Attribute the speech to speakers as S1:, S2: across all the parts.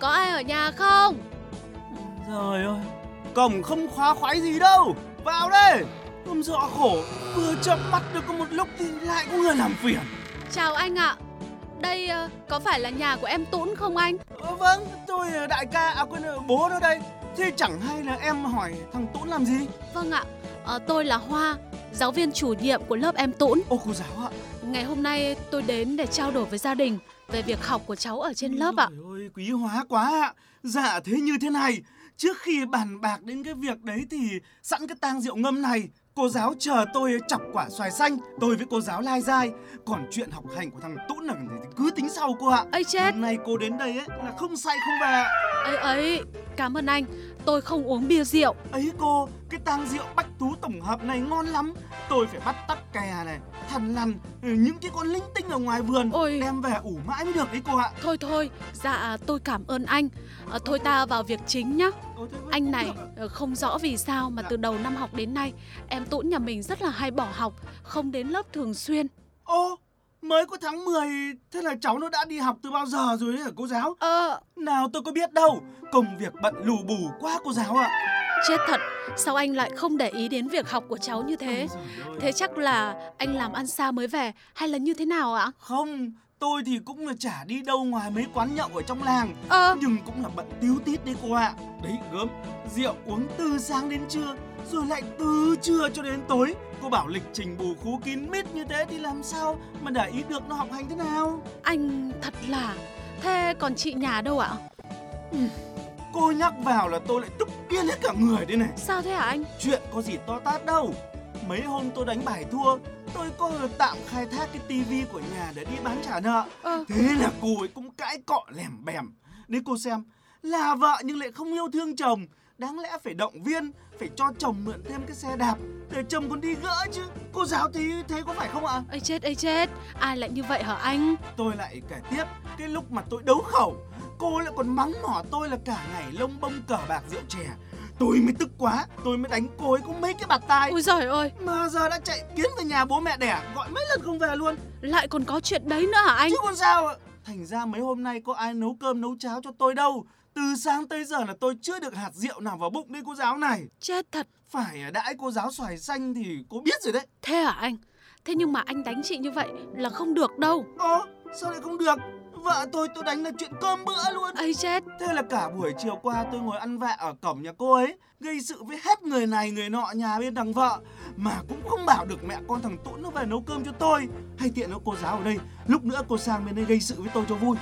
S1: có ai ở nhà không?
S2: Trời ơi, cổng không khóa khoái gì đâu. Vào đây. Không sợ khổ, vừa chậm mắt được có một lúc thì lại có người làm phiền.
S1: Chào anh ạ. Đây ờ, có phải là nhà của em Tún không anh?
S2: Ờ, vâng, tôi là đại ca, à quên ờ, bố nó đây. Thế chẳng hay là em hỏi thằng Tún làm gì?
S1: Vâng ạ. Ờ, tôi là Hoa, giáo viên chủ nhiệm của lớp em Tún.
S2: Ô cô giáo ạ.
S1: Ngày hôm nay tôi đến để trao đổi với gia đình về việc học của cháu ở trên lớp ạ.
S2: Trời ơi, quý hóa quá ạ. Dạ thế như thế này, trước khi bàn bạc đến cái việc đấy thì sẵn cái tang rượu ngâm này Cô giáo chờ tôi chọc quả xoài xanh Tôi với cô giáo lai dai Còn chuyện học hành của thằng Tũng là cứ tính sau cô ạ
S1: ấy chết
S2: Hôm nay cô đến đây ấy là không say không về
S1: ấy ấy cảm ơn anh. Tôi không uống bia rượu.
S2: Ấy cô cái tang rượu bách tú tổng hợp này ngon lắm. Tôi phải bắt tắc kè này thằn lằn ừ, những cái con linh tinh ở ngoài vườn.
S1: Ôi.
S2: đem về ủ mãi mới được đấy cô ạ.
S1: Thôi thôi. Dạ tôi cảm ơn anh. À, thôi ta vào việc chính nhá. Anh này ờ, không rõ vì sao mà
S2: Dạ.
S1: từ đầu năm học đến nay em tũn nhà mình rất là hay bỏ học không đến lớp thường xuyên.
S2: Ô mới có tháng 10 thế là cháu nó đã đi học từ bao giờ rồi đấy hả cô giáo?
S1: Ờ.
S2: Nào tôi có biết đâu công việc bận lù bù quá cô giáo ạ.
S1: Chết thật sao anh lại không để ý đến việc học của cháu như thế? Thế chắc là anh làm ăn xa mới về hay là như thế nào ạ?
S2: Không, tôi thì cũng là chả đi đâu ngoài mấy quán nhậu ở trong làng.
S1: Ờ.
S2: Nhưng cũng là bận tíu tít đấy cô ạ. Đấy gớm, rượu uống từ sáng đến trưa Rồi lại từ trưa cho đến tối Cô bảo lịch trình bù khú kín mít như thế thì làm sao mà để ý được nó học hành thế nào?
S1: Anh thật là thế còn chị nhà đâu ạ?
S2: Cô nhắc vào là tôi lại tức điên hết cả người đây này.
S1: Sao thế hả anh?
S2: Chuyện có gì to tát đâu. Mấy hôm tôi đánh bài thua Tôi có tạm khai thác cái tivi của nhà để đi bán trả nợ.
S1: Ờ.
S2: Thế là cô ấy cũng cãi cọ lẻm bèm Đấy cô xem Là vợ nhưng lại không yêu thương chồng Đáng lẽ phải động viên Phải cho chồng mượn thêm cái xe đạp Để chồng còn đi gỡ chứ. Cô giáo thì thế có phải không ạ?
S1: Ấy chết ấy chết. Ai lại như vậy hả anh?
S2: Tôi lại kể tiếp Cái lúc mà tôi đấu khẩu Cô lại còn mắng mỏ tôi là cả ngày lông bông cờ bạc rượu chè. Tôi mới tức quá Tôi mới đánh cô ấy có mấy cái bạt tai.
S1: Ôi giời ơi.
S2: Mà giờ đã chạy kiến về nhà bố mẹ đẻ Gọi mấy lần không về luôn.
S1: Lại còn có chuyện đấy nữa hả anh?
S2: Chứ còn sao ạ? Thành ra mấy hôm nay có ai nấu cơm nấu cháo cho tôi đâu Từ sáng tới giờ là tôi chưa được hạt rượu nào vào bụng đấy cô giáo này.
S1: Chết thật.
S2: Phải đãi cô giáo xoài xanh thì cô biết rồi đấy.
S1: Thế hả anh? Thế nhưng mà anh đánh chị như vậy là không được đâu.
S2: Ơ sao lại không được? Vợ tôi tôi đánh là chuyện cơm bữa luôn.
S1: Ấy chết.
S2: Thế là cả buổi chiều qua tôi ngồi ăn vạ ở cổng nhà cô ấy Gây sự với hết người này người nọ nhà bên thằng vợ Mà cũng không bảo được mẹ con thằng Tũng nó về nấu cơm cho tôi. Hay tiện nó cô giáo ở đây Lúc nữa cô sang bên đây gây sự với tôi cho vui.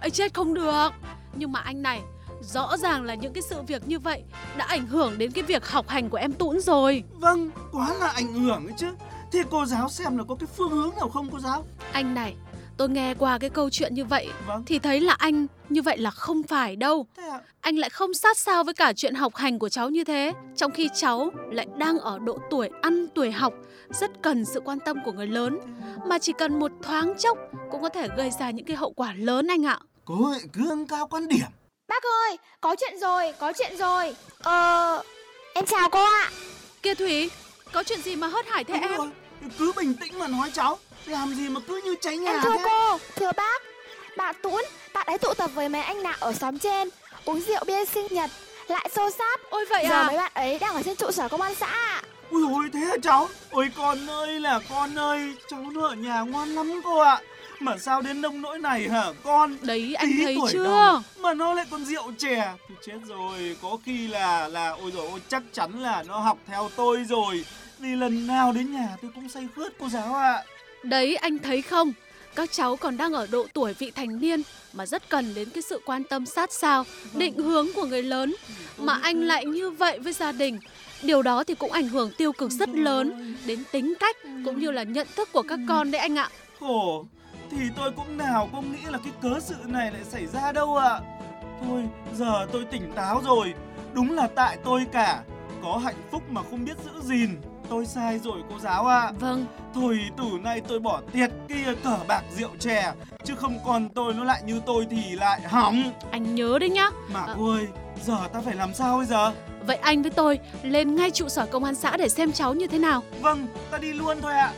S1: Ấy chết không được. Nhưng mà anh này rõ ràng là những cái sự việc như vậy đã ảnh hưởng đến cái việc học hành của em tũn rồi.
S2: Vâng, quá là ảnh hưởng ấy chứ. Thế cô giáo xem là có cái phương hướng nào không cô giáo?
S1: Anh này tôi nghe qua cái câu chuyện như vậy
S2: Vâng.
S1: thì thấy là anh như vậy là không phải đâu.
S2: Thế ạ.
S1: Anh lại không sát sao với cả chuyện học hành của cháu như thế trong khi cháu lại đang ở độ tuổi ăn tuổi học rất cần sự quan tâm của người lớn. Mà chỉ cần một thoáng chốc cũng có thể gây ra những cái hậu quả lớn anh ạ.
S2: Cô ấy cứ nâng cao quan điểm
S3: Bác ơi, có chuyện rồi, có chuyện rồi. Ờ, em chào cô ạ.
S1: kia thủy có chuyện gì mà hớt hải thế
S2: Đúng
S1: em
S2: rồi, Cứ bình tĩnh mà nói cháu Làm gì mà cứ như cháy nhà
S3: Em thưa
S2: thế
S3: cô, thưa bác. Bạn Tún, bạn ấy tụ tập với mấy anh nạ ở xóm trên, uống rượu bia sinh nhật, lại xô xát.
S1: ôi vậy
S3: Giờ
S1: à
S3: mấy bạn ấy đang ở trên trụ sở công an xã ạ.
S2: Ui dồi thế hả cháu Ôi con ơi là con ơi Cháu nó ở nhà ngoan lắm cô ạ Mà sao đến nông nỗi này hả con?
S1: Đấy anh
S2: Tí
S1: thấy
S2: tuổi
S1: chưa?
S2: đầu Mà nó lại còn rượu chè. Thôi chết rồi Có khi là là Ôi dồi ôi chắc chắn là nó học theo tôi rồi. Vì lần nào đến nhà tôi cũng say khướt cô giáo ạ.
S1: Đấy anh thấy không? Các cháu còn đang ở độ tuổi vị thành niên mà rất cần đến cái sự quan tâm sát sao định hướng của người lớn mà anh lại như vậy với gia đình. Điều đó thì cũng ảnh hưởng tiêu cực rất lớn đến tính cách cũng như là nhận thức của các con đấy anh ạ.
S2: Khổ Thì tôi cũng nào không nghĩ là cái cớ sự này lại xảy ra đâu ạ. Thôi giờ tôi tỉnh táo rồi. Đúng là tại tôi cả. Có hạnh phúc mà không biết giữ gìn. Tôi sai rồi cô giáo ạ.
S1: Vâng.
S2: Thôi từ nay tôi bỏ tiệt kia cờ bạc rượu chè. Chứ không còn tôi nó lại như tôi thì lại hỏng.
S1: Anh nhớ đấy nhá.
S2: Mà
S1: À.
S2: cô ơi Giờ ta phải làm sao bây giờ?
S1: Vậy anh với tôi lên ngay trụ sở công an xã để xem cháu như thế nào.
S2: Vâng ta đi luôn thôi ạ